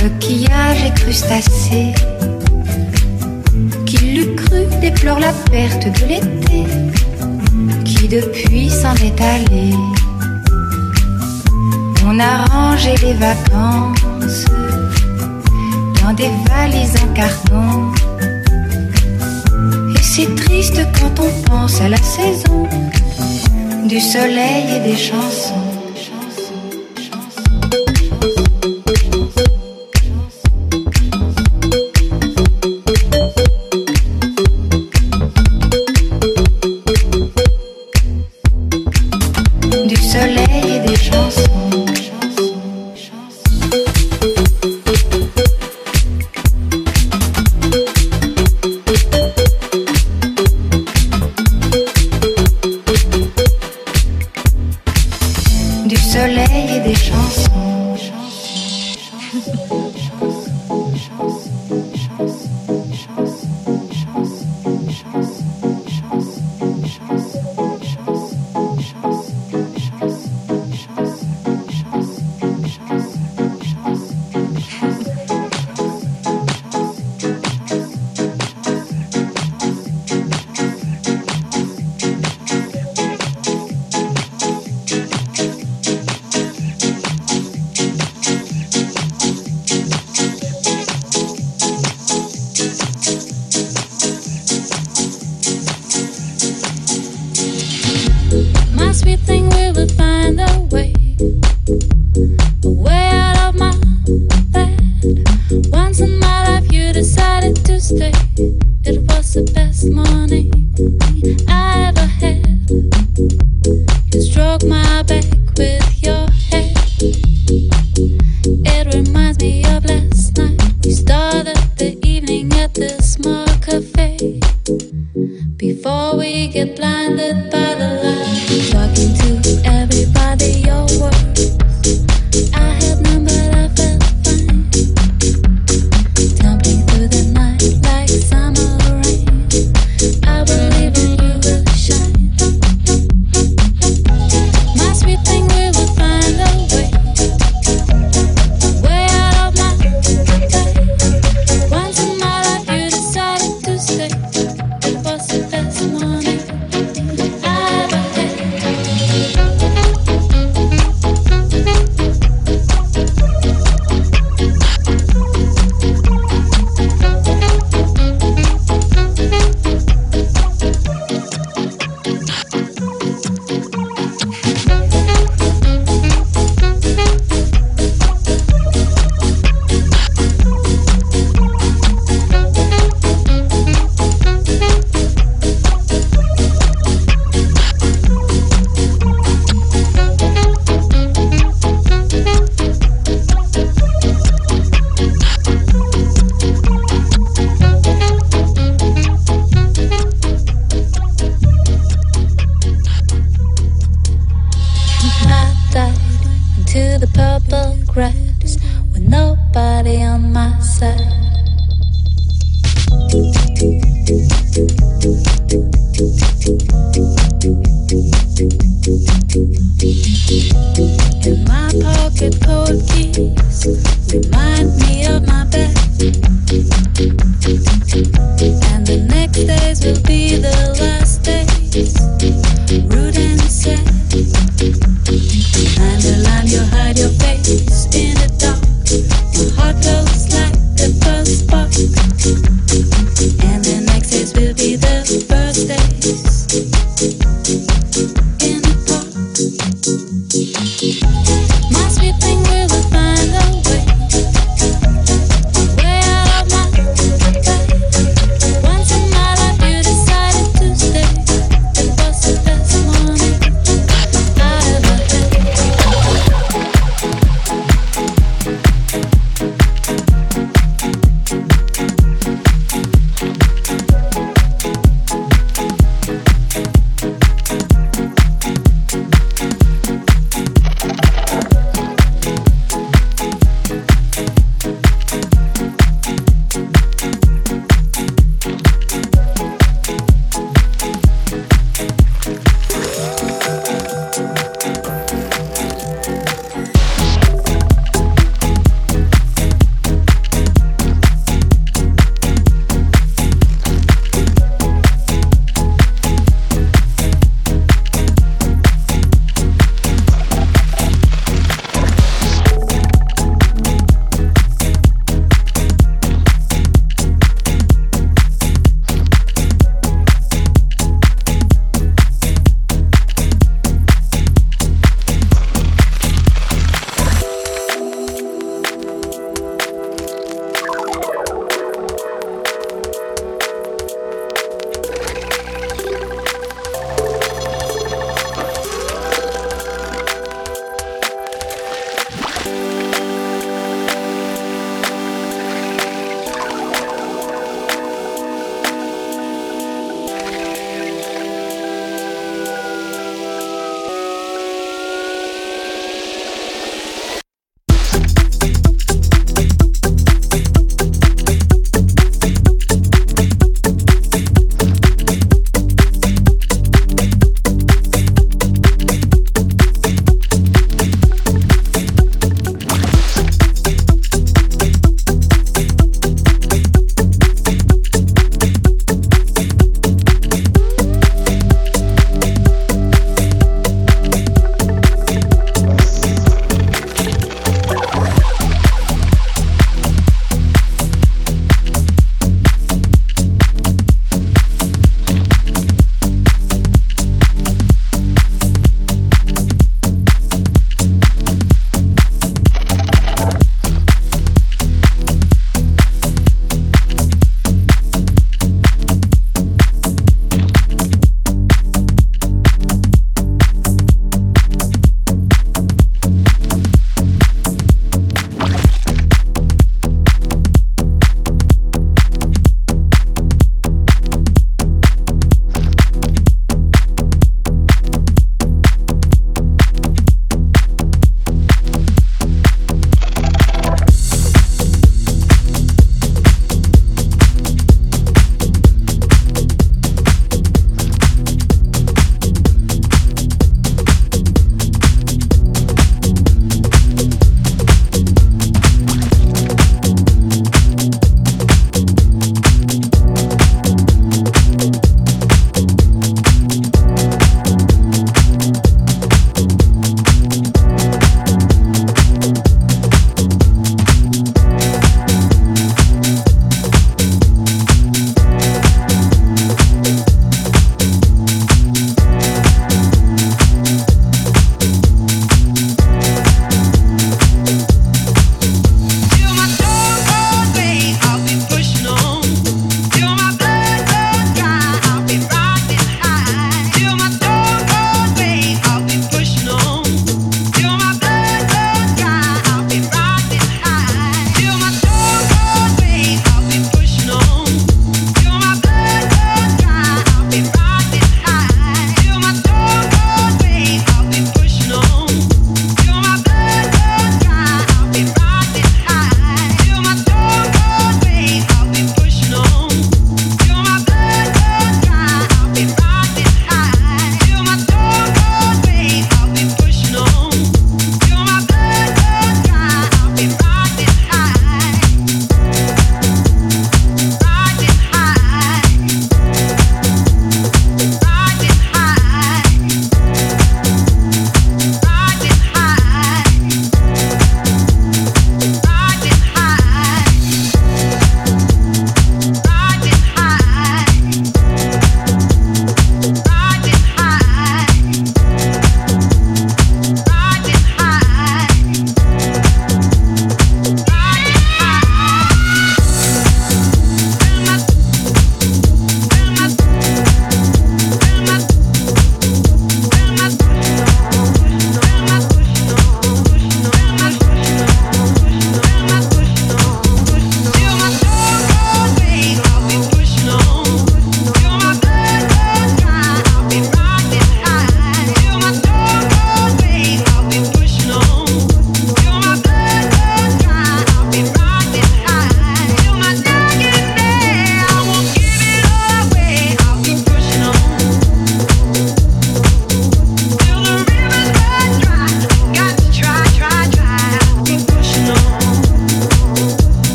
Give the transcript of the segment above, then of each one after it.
coquillages et crustacés. Qui l'eût cru déplore la perte de l'été, qui depuis s'en est allé. On a rangé les vacances dans des valises en carton. Et c'est triste quand on pense à la saison du soleil et des chansons.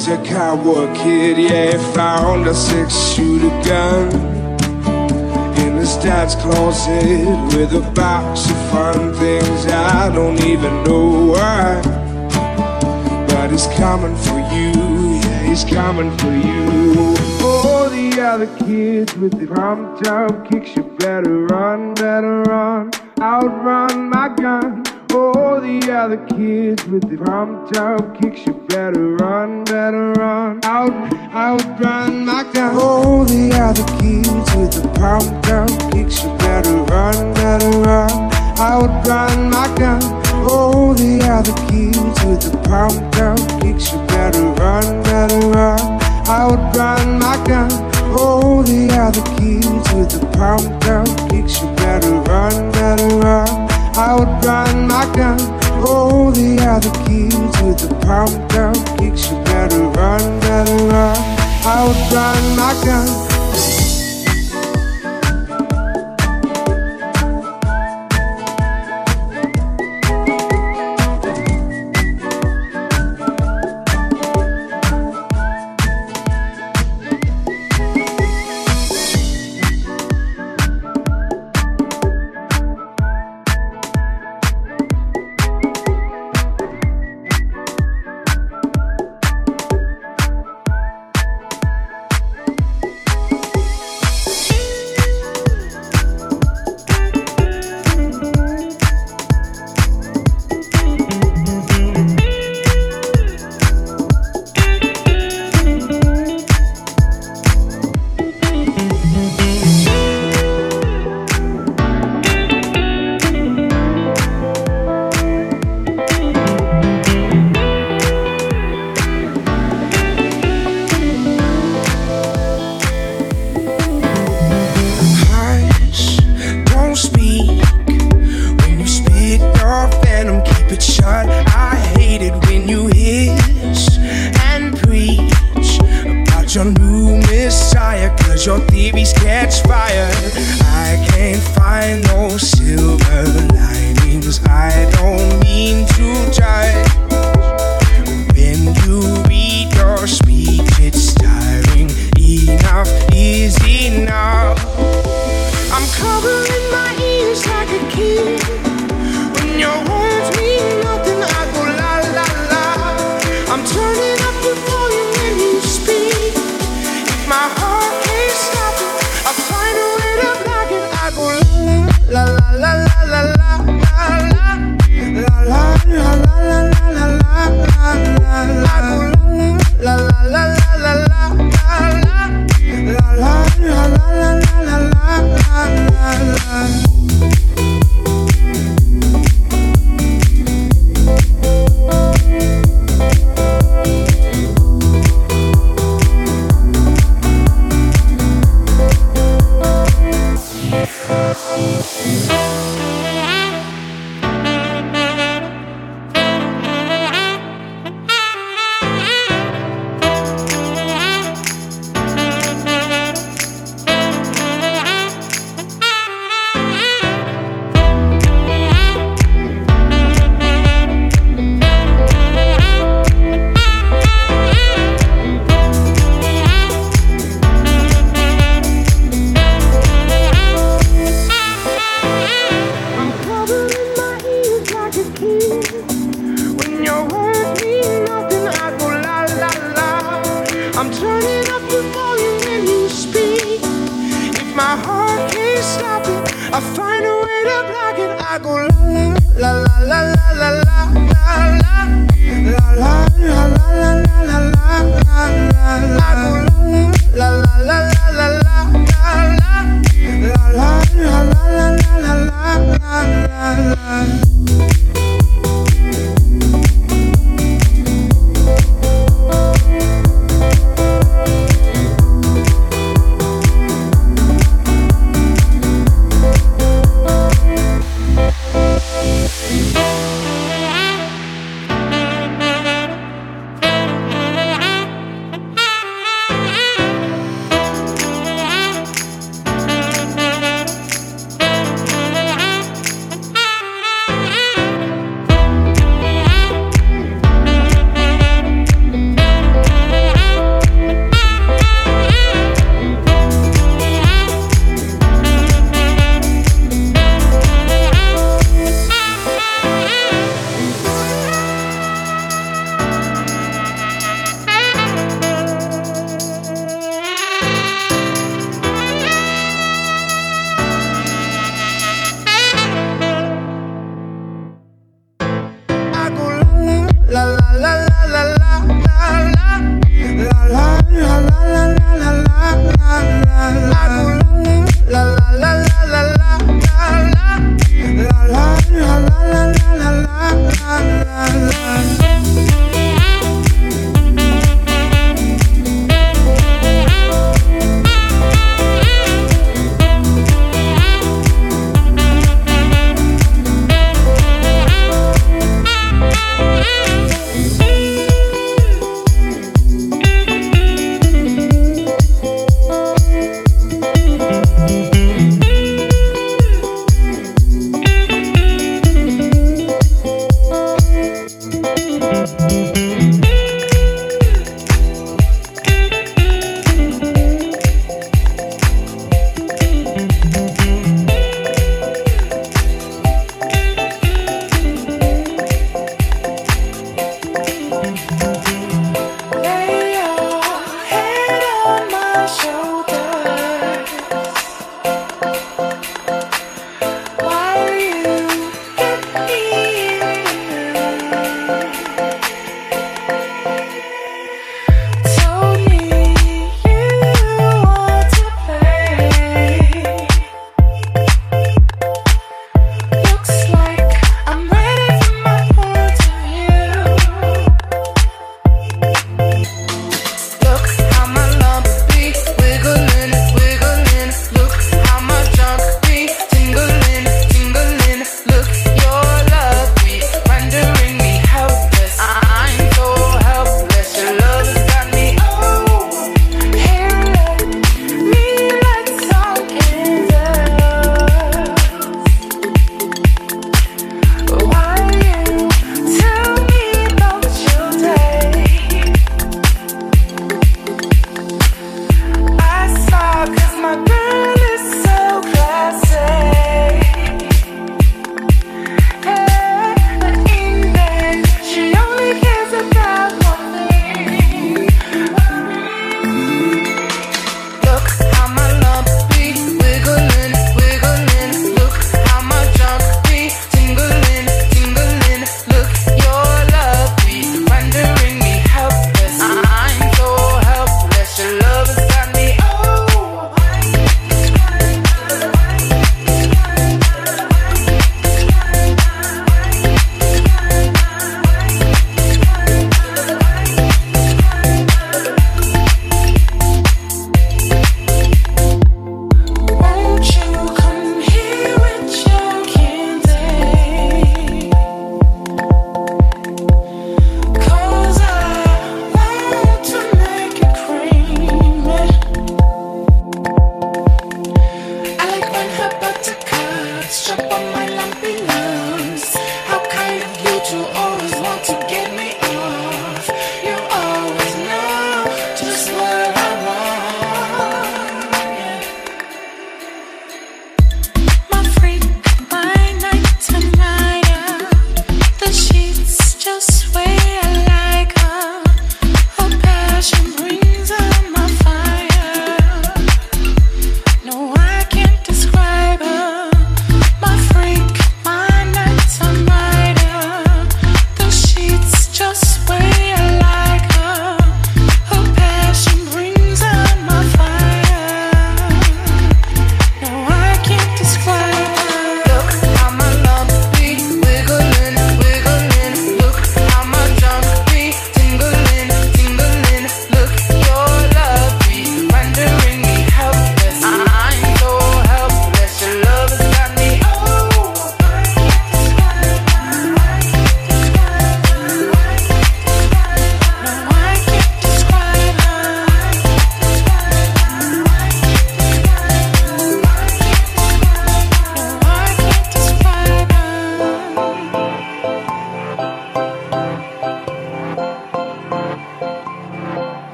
He's a cowboy kid, yeah, found a six shooter gun in his dad's closet with a box of fun things I don't even know why. But he's coming for you, yeah, he's coming for you. All the other kids with the pumped up kicks, you better run, better run, outrun my gun. All the other kids with the pumped up kicks, you better run, better run. Out, outrun my gun. All the other kids with the pumped up kicks, you better run, better run. Outrun my gun. All the other kids with the pumped up kicks, you better run, better run. Outrun my gun. All the other kids with the pumped up kicks, you better run, better run. I would run my gun. All the other kids with the pumped up kicks. You better run, better run. I would run my gun. Find no catch fire. I don't mean to judge.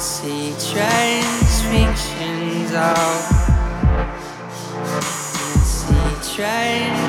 see transfusions of see transfusions